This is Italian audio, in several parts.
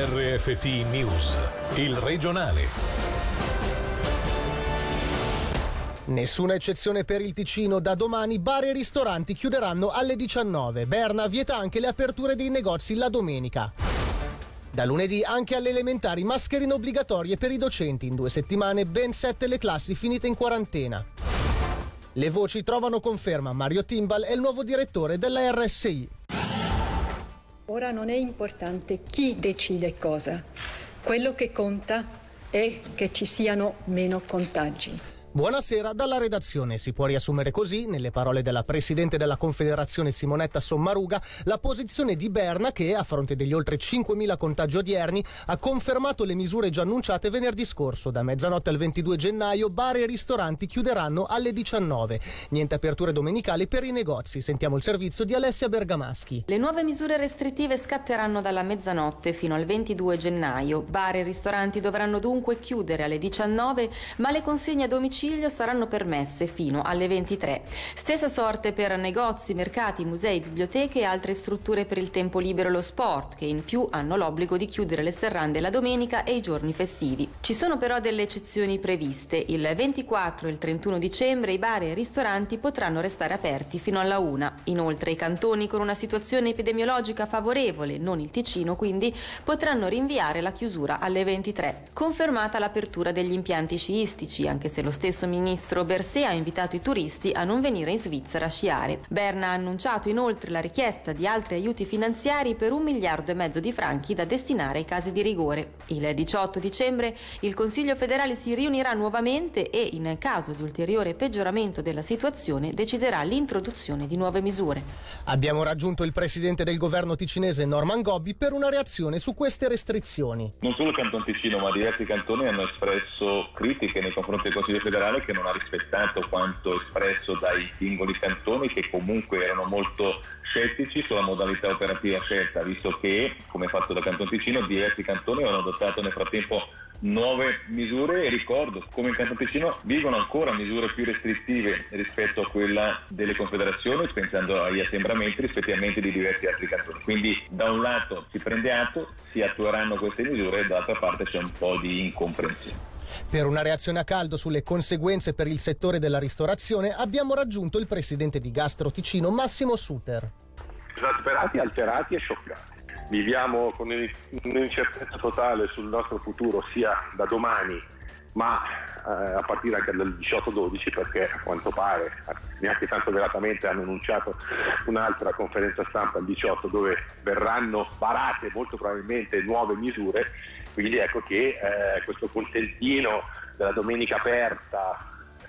RFT News, il regionale. Nessuna eccezione per il Ticino, da domani bar e ristoranti chiuderanno alle 19. Berna vieta anche le aperture dei negozi la domenica. Da lunedì anche alle elementari mascherine obbligatorie per i docenti. In due settimane ben sette le classi finite in quarantena. Le voci trovano conferma. Mario Timbal è il nuovo direttore della RSI. Ora non è importante chi decide cosa, quello che conta è che ci siano meno contagi. Buonasera dalla redazione. Si può riassumere così, nelle parole della Presidente della Confederazione Simonetta Sommaruga, la posizione di Berna che, a fronte degli oltre 5.000 contagi odierni, ha confermato le misure già annunciate venerdì scorso. Da mezzanotte al 22 gennaio bar e ristoranti chiuderanno alle 19. Niente aperture domenicali per i negozi. Sentiamo il servizio di Alessia Bergamaschi. Le nuove misure restrittive scatteranno dalla mezzanotte fino al 22 gennaio. Bar e ristoranti dovranno dunque chiudere alle 19, ma le consegne a domicilio saranno permesse fino alle 23. Stessa sorte per negozi, mercati, musei, biblioteche e altre strutture per il tempo libero e lo sport, che in più hanno l'obbligo di chiudere le serrande la domenica e i giorni festivi. Ci sono però delle eccezioni previste. Il 24 e il 31 dicembre i bar e i ristoranti potranno restare aperti fino alla 1. Inoltre i cantoni con una situazione epidemiologica favorevole, non il Ticino quindi, potranno rinviare la chiusura alle 23. Confermata l'apertura degli impianti sciistici, anche se lo stesso stesso ministro Bersè ha invitato i turisti a non venire in Svizzera a sciare. Berna ha annunciato inoltre la richiesta di altri aiuti finanziari per un miliardo e mezzo di franchi da destinare ai casi di rigore. Il 18 dicembre il Consiglio federale si riunirà nuovamente e, in caso di ulteriore peggioramento della situazione, deciderà l'introduzione di nuove misure. Abbiamo raggiunto il presidente del governo ticinese Norman Gobbi per una reazione su queste restrizioni. Non solo il Canton Ticino, ma diversi cantoni hanno espresso critiche nei confronti del Consiglio federale federale che non ha rispettato quanto espresso dai singoli cantoni che comunque erano molto scettici sulla modalità operativa scelta, visto che, come fatto da Canton Ticino, diversi cantoni hanno adottato nel frattempo nuove misure e ricordo come in Canton Ticino vigono ancora misure più restrittive rispetto a quella delle confederazioni, pensando agli assembramenti rispettivamente di diversi altri cantoni. Quindi da un lato si prende atto, si attueranno queste misure e dall'altra parte c'è un po' di incomprensione. Per una reazione a caldo sulle conseguenze per il settore della ristorazione abbiamo raggiunto il presidente di Gastro Ticino Massimo Suter. Esasperati, alterati e scioccati. Viviamo con un'incertezza totale sul nostro futuro sia da domani ma eh, a partire anche dal 18-12 perché a quanto pare neanche tanto velatamente hanno annunciato un'altra conferenza stampa il 18 dove verranno varate molto probabilmente nuove misure. Quindi ecco che eh, questo contentino della domenica aperta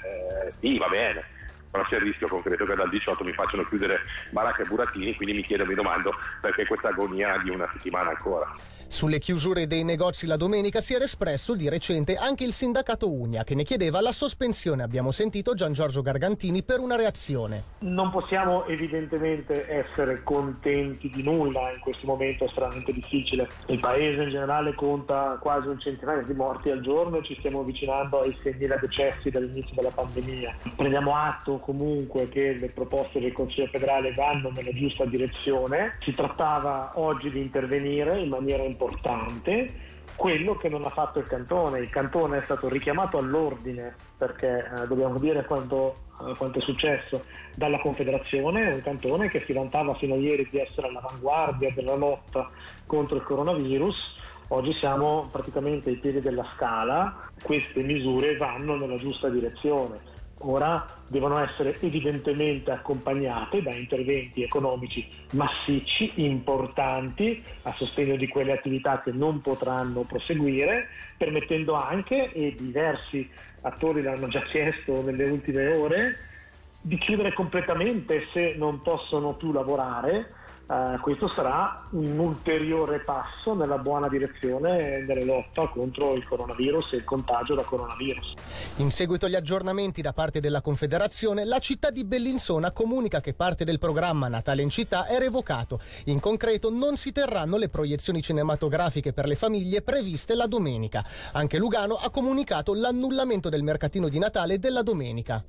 eh, sì va bene però c'è il rischio concreto che dal 18 mi facciano chiudere baracca e burattini quindi mi chiedo, mi domando perché questa agonia di una settimana ancora sulle chiusure dei negozi la domenica si era espresso di recente anche il sindacato Unia che ne chiedeva la sospensione. Abbiamo sentito Gian Giorgio Gargantini per una reazione. Non possiamo evidentemente essere contenti di nulla in questo momento estremamente difficile. Il paese in generale conta quasi un centinaio di morti al giorno e ci stiamo avvicinando ai 6.000 decessi dall'inizio della pandemia. Prendiamo atto comunque che le proposte del Consiglio federale vanno nella giusta direzione. Si trattava oggi di intervenire in maniera importante quello che non ha fatto il cantone. Il cantone è stato richiamato all'ordine perché eh, dobbiamo dire quanto, eh, quanto, è successo dalla Confederazione, un cantone che si vantava fino a ieri di essere all'avanguardia della lotta contro il coronavirus. Oggi siamo praticamente ai piedi della scala, queste misure vanno nella giusta direzione ora devono essere evidentemente accompagnate da interventi economici massicci, importanti, a sostegno di quelle attività che non potranno proseguire, permettendo anche, e diversi attori l'hanno già chiesto nelle ultime ore, di chiudere completamente se non possono più lavorare Uh, questo sarà un ulteriore passo nella buona direzione della lotta contro il coronavirus e il contagio da coronavirus. In seguito agli aggiornamenti da parte della Confederazione, la città di Bellinzona comunica che parte del programma Natale in città è revocato. In concreto non si terranno le proiezioni cinematografiche per le famiglie previste la domenica. Anche Lugano ha comunicato l'annullamento del mercatino di Natale della domenica.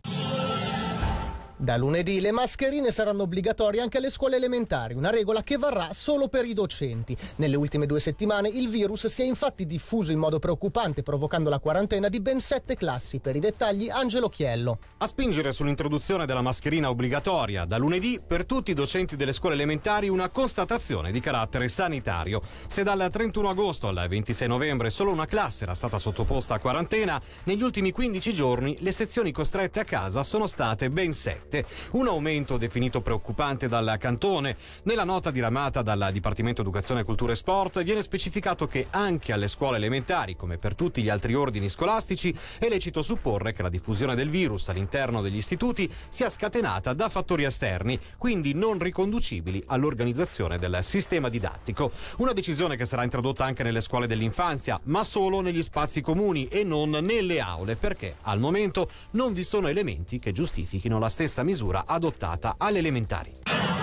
Da lunedì le mascherine saranno obbligatorie anche alle scuole elementari, una regola che varrà solo per i docenti. Nelle ultime due settimane il virus si è infatti diffuso in modo preoccupante, provocando la quarantena di ben sette classi. Per i dettagli, Angelo Chiello. A spingere sull'introduzione della mascherina obbligatoria, da lunedì per tutti i docenti delle scuole elementari una constatazione di carattere sanitario. Se dal 31 agosto al 26 novembre solo una classe era stata sottoposta a quarantena, negli ultimi 15 giorni le sezioni costrette a casa sono state ben sette. 2007, un aumento definito preoccupante dal cantone. Nella nota diramata dal Dipartimento Educazione, Cultura e Sport viene specificato che anche alle scuole elementari, come per tutti gli altri ordini scolastici, è lecito supporre che la diffusione del virus all'interno degli istituti sia scatenata da fattori esterni, quindi non riconducibili all'organizzazione del sistema didattico. Una decisione che sarà introdotta anche nelle scuole dell'infanzia, ma solo negli spazi comuni e non nelle aule, perché al momento non vi sono elementi che giustifichino la stessa stessa misura adottata alle elementari.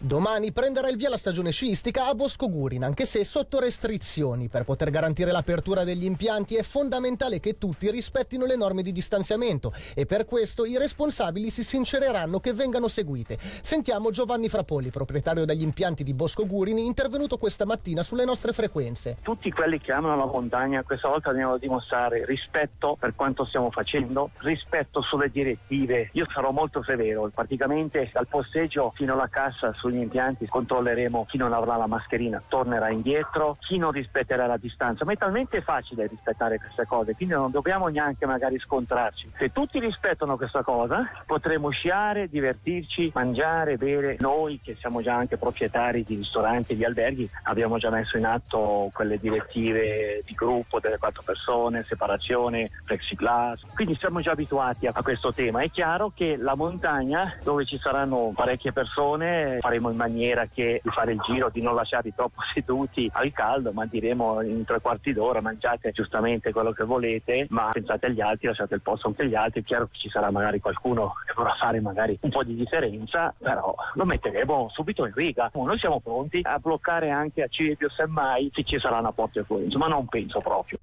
Domani prenderà il via la stagione sciistica a Bosco Gurin, anche se sotto restrizioni. Per poter garantire l'apertura degli impianti è fondamentale che tutti rispettino le norme di distanziamento e per questo i responsabili si sincereranno che vengano seguite. Sentiamo Giovanni Frapolli, proprietario degli impianti di Bosco Gurin, intervenuto questa mattina sulle nostre frequenze. Tutti quelli che amano la montagna questa volta a dimostrare rispetto per quanto stiamo facendo, rispetto sulle direttive. Io sarò molto severo, praticamente dal posteggio fino alla cassa su sugli impianti controlleremo chi non avrà la mascherina, tornerà indietro, chi non rispetterà la distanza, ma è talmente facile rispettare queste cose, quindi non dobbiamo neanche magari scontrarci. Se tutti rispettano questa cosa, potremo sciare, divertirci, mangiare, bere. Noi che siamo già anche proprietari di ristoranti e di alberghi, abbiamo già messo in atto quelle direttive di gruppo delle quattro persone, separazione, plexiglass, quindi siamo già abituati a questo tema. È chiaro che la montagna, dove ci saranno parecchie persone, faremo faremo in maniera che di fare il giro, di non lasciarli troppo seduti al caldo, ma diremo in tre quarti d'ora mangiate giustamente quello che volete, ma pensate agli altri, lasciate il posto anche agli altri. È chiaro che ci sarà magari qualcuno che vorrà fare magari un po' di differenza, però lo metteremo subito in riga. Noi siamo pronti a bloccare anche a Cibio semmai se ci sarà una porta influenza, ma non penso proprio.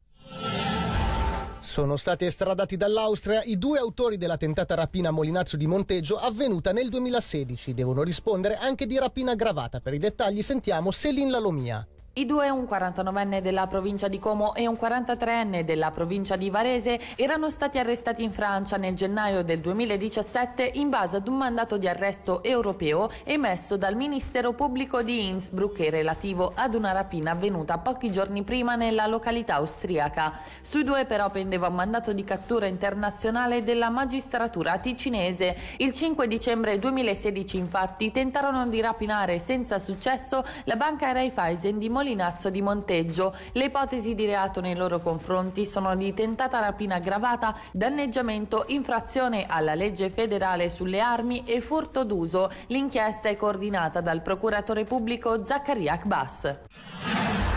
Sono stati estradati dall'Austria i due autori della tentata rapina a Molinazzo di Monteggio avvenuta nel 2016. Devono rispondere anche di rapina aggravata. Per i dettagli sentiamo Selin Lalomia. I due, un 49enne della provincia di Como e un 43enne della provincia di Varese, erano stati arrestati in Francia nel gennaio del 2017 in base ad un mandato di arresto europeo emesso dal Ministero Pubblico di Innsbruck e relativo ad una rapina avvenuta pochi giorni prima nella località austriaca. Sui due però pendeva un mandato di cattura internazionale della magistratura ticinese. Il 5 dicembre 2016 infatti tentarono di rapinare senza successo la banca Raiffeisen di Molina Molinazzo di Monteggio. Le ipotesi di reato nei loro confronti sono di tentata rapina aggravata, danneggiamento, infrazione alla legge federale sulle armi e furto d'uso. L'inchiesta è coordinata dal procuratore pubblico Zaccaria Akbas.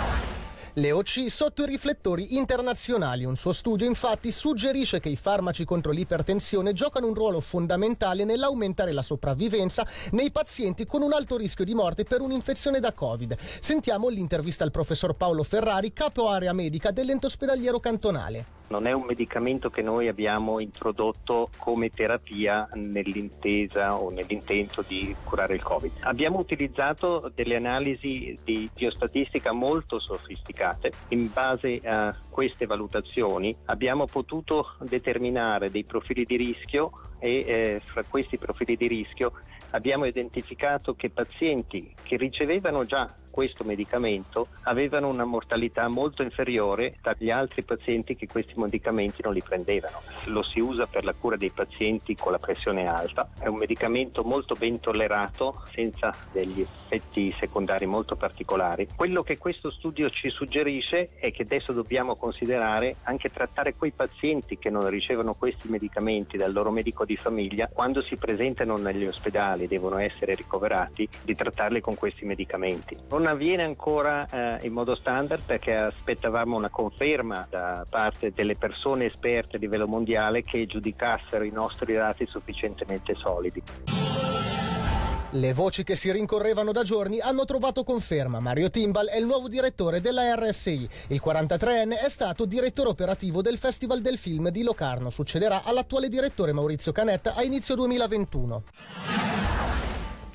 Le OC sotto i riflettori internazionali. Un suo studio infatti suggerisce che i farmaci contro l'ipertensione giocano un ruolo fondamentale nell'aumentare la sopravvivenza nei pazienti con un alto rischio di morte per un'infezione da Covid. Sentiamo l'intervista al professor Paolo Ferrari, capo area medica dell'ente ospedaliero cantonale non è un medicamento che noi abbiamo introdotto come terapia nell'intesa o nell'intento di curare il Covid. Abbiamo utilizzato delle analisi di biostatistica molto sofisticate. In base a queste valutazioni abbiamo potuto determinare dei profili di rischio e eh, fra questi profili di rischio abbiamo identificato che pazienti che ricevevano già questo medicamento avevano una mortalità molto inferiore agli altri pazienti che questi medicamenti non li prendevano. Lo si usa per la cura dei pazienti con la pressione alta, è un medicamento molto ben tollerato senza degli effetti secondari molto particolari. Quello che questo studio ci suggerisce è che adesso dobbiamo considerare anche trattare quei pazienti che non ricevono questi medicamenti dal loro medico di famiglia quando si presentano negli ospedali devono essere ricoverati di trattarli con questi medicamenti. Non avviene ancora eh, in modo standard perché aspettavamo una conferma da parte delle persone esperte a livello mondiale che giudicassero i nostri dati sufficientemente solidi. Le voci che si rincorrevano da giorni hanno trovato conferma. Mario Timbal è il nuovo direttore della RSI. Il 43enne è stato direttore operativo del Festival del Film di Locarno. Succederà all'attuale direttore Maurizio Canetta a inizio 2021.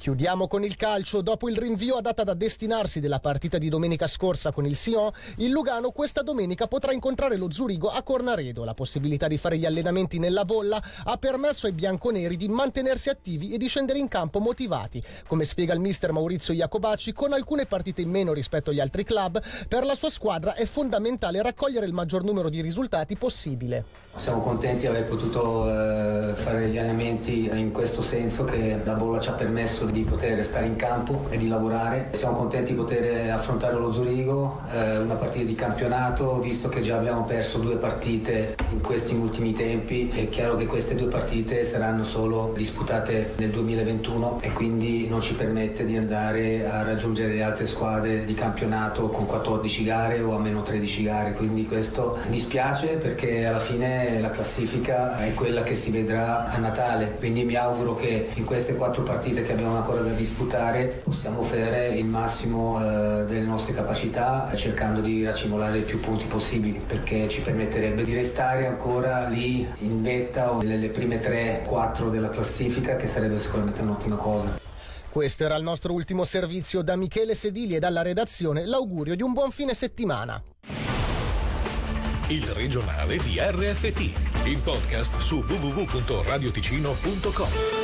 Chiudiamo con il calcio. Dopo il rinvio a data da destinarsi della partita di domenica scorsa con il Sion, il Lugano questa domenica potrà incontrare lo Zurigo a Cornaredo. La possibilità di fare gli allenamenti nella bolla ha permesso ai bianconeri di mantenersi attivi e di scendere in campo motivati. Come spiega il mister Maurizio Iacobacci, con alcune partite in meno rispetto agli altri club, per la sua squadra è fondamentale raccogliere il maggior numero di risultati possibile. Siamo contenti di aver potuto eh, fare gli allenamenti in questo senso che la bolla ci ha permesso di poter stare in campo e di lavorare. Siamo contenti di poter affrontare lo Zurigo, eh, una partita di campionato, visto che già abbiamo perso due partite in questi ultimi tempi. È chiaro che queste due partite saranno solo disputate nel 2021 e quindi non ci permette di andare a raggiungere le altre squadre di campionato con 14 gare o almeno 13 gare. Quindi questo dispiace perché alla fine la classifica è quella che si vedrà a Natale. Quindi mi auguro che in queste quattro partite che abbiamo ancora da disputare possiamo offrire il massimo eh, delle nostre capacità cercando di racimolare i più punti possibili perché ci permetterebbe di restare ancora lì in vetta o nelle prime 3-4 della classifica che sarebbe sicuramente un'ottima cosa. Questo era il nostro ultimo servizio da Michele Sedili e dalla redazione. L'augurio di un buon fine settimana. Il regionale di RFT, il podcast su www.radioticino.com.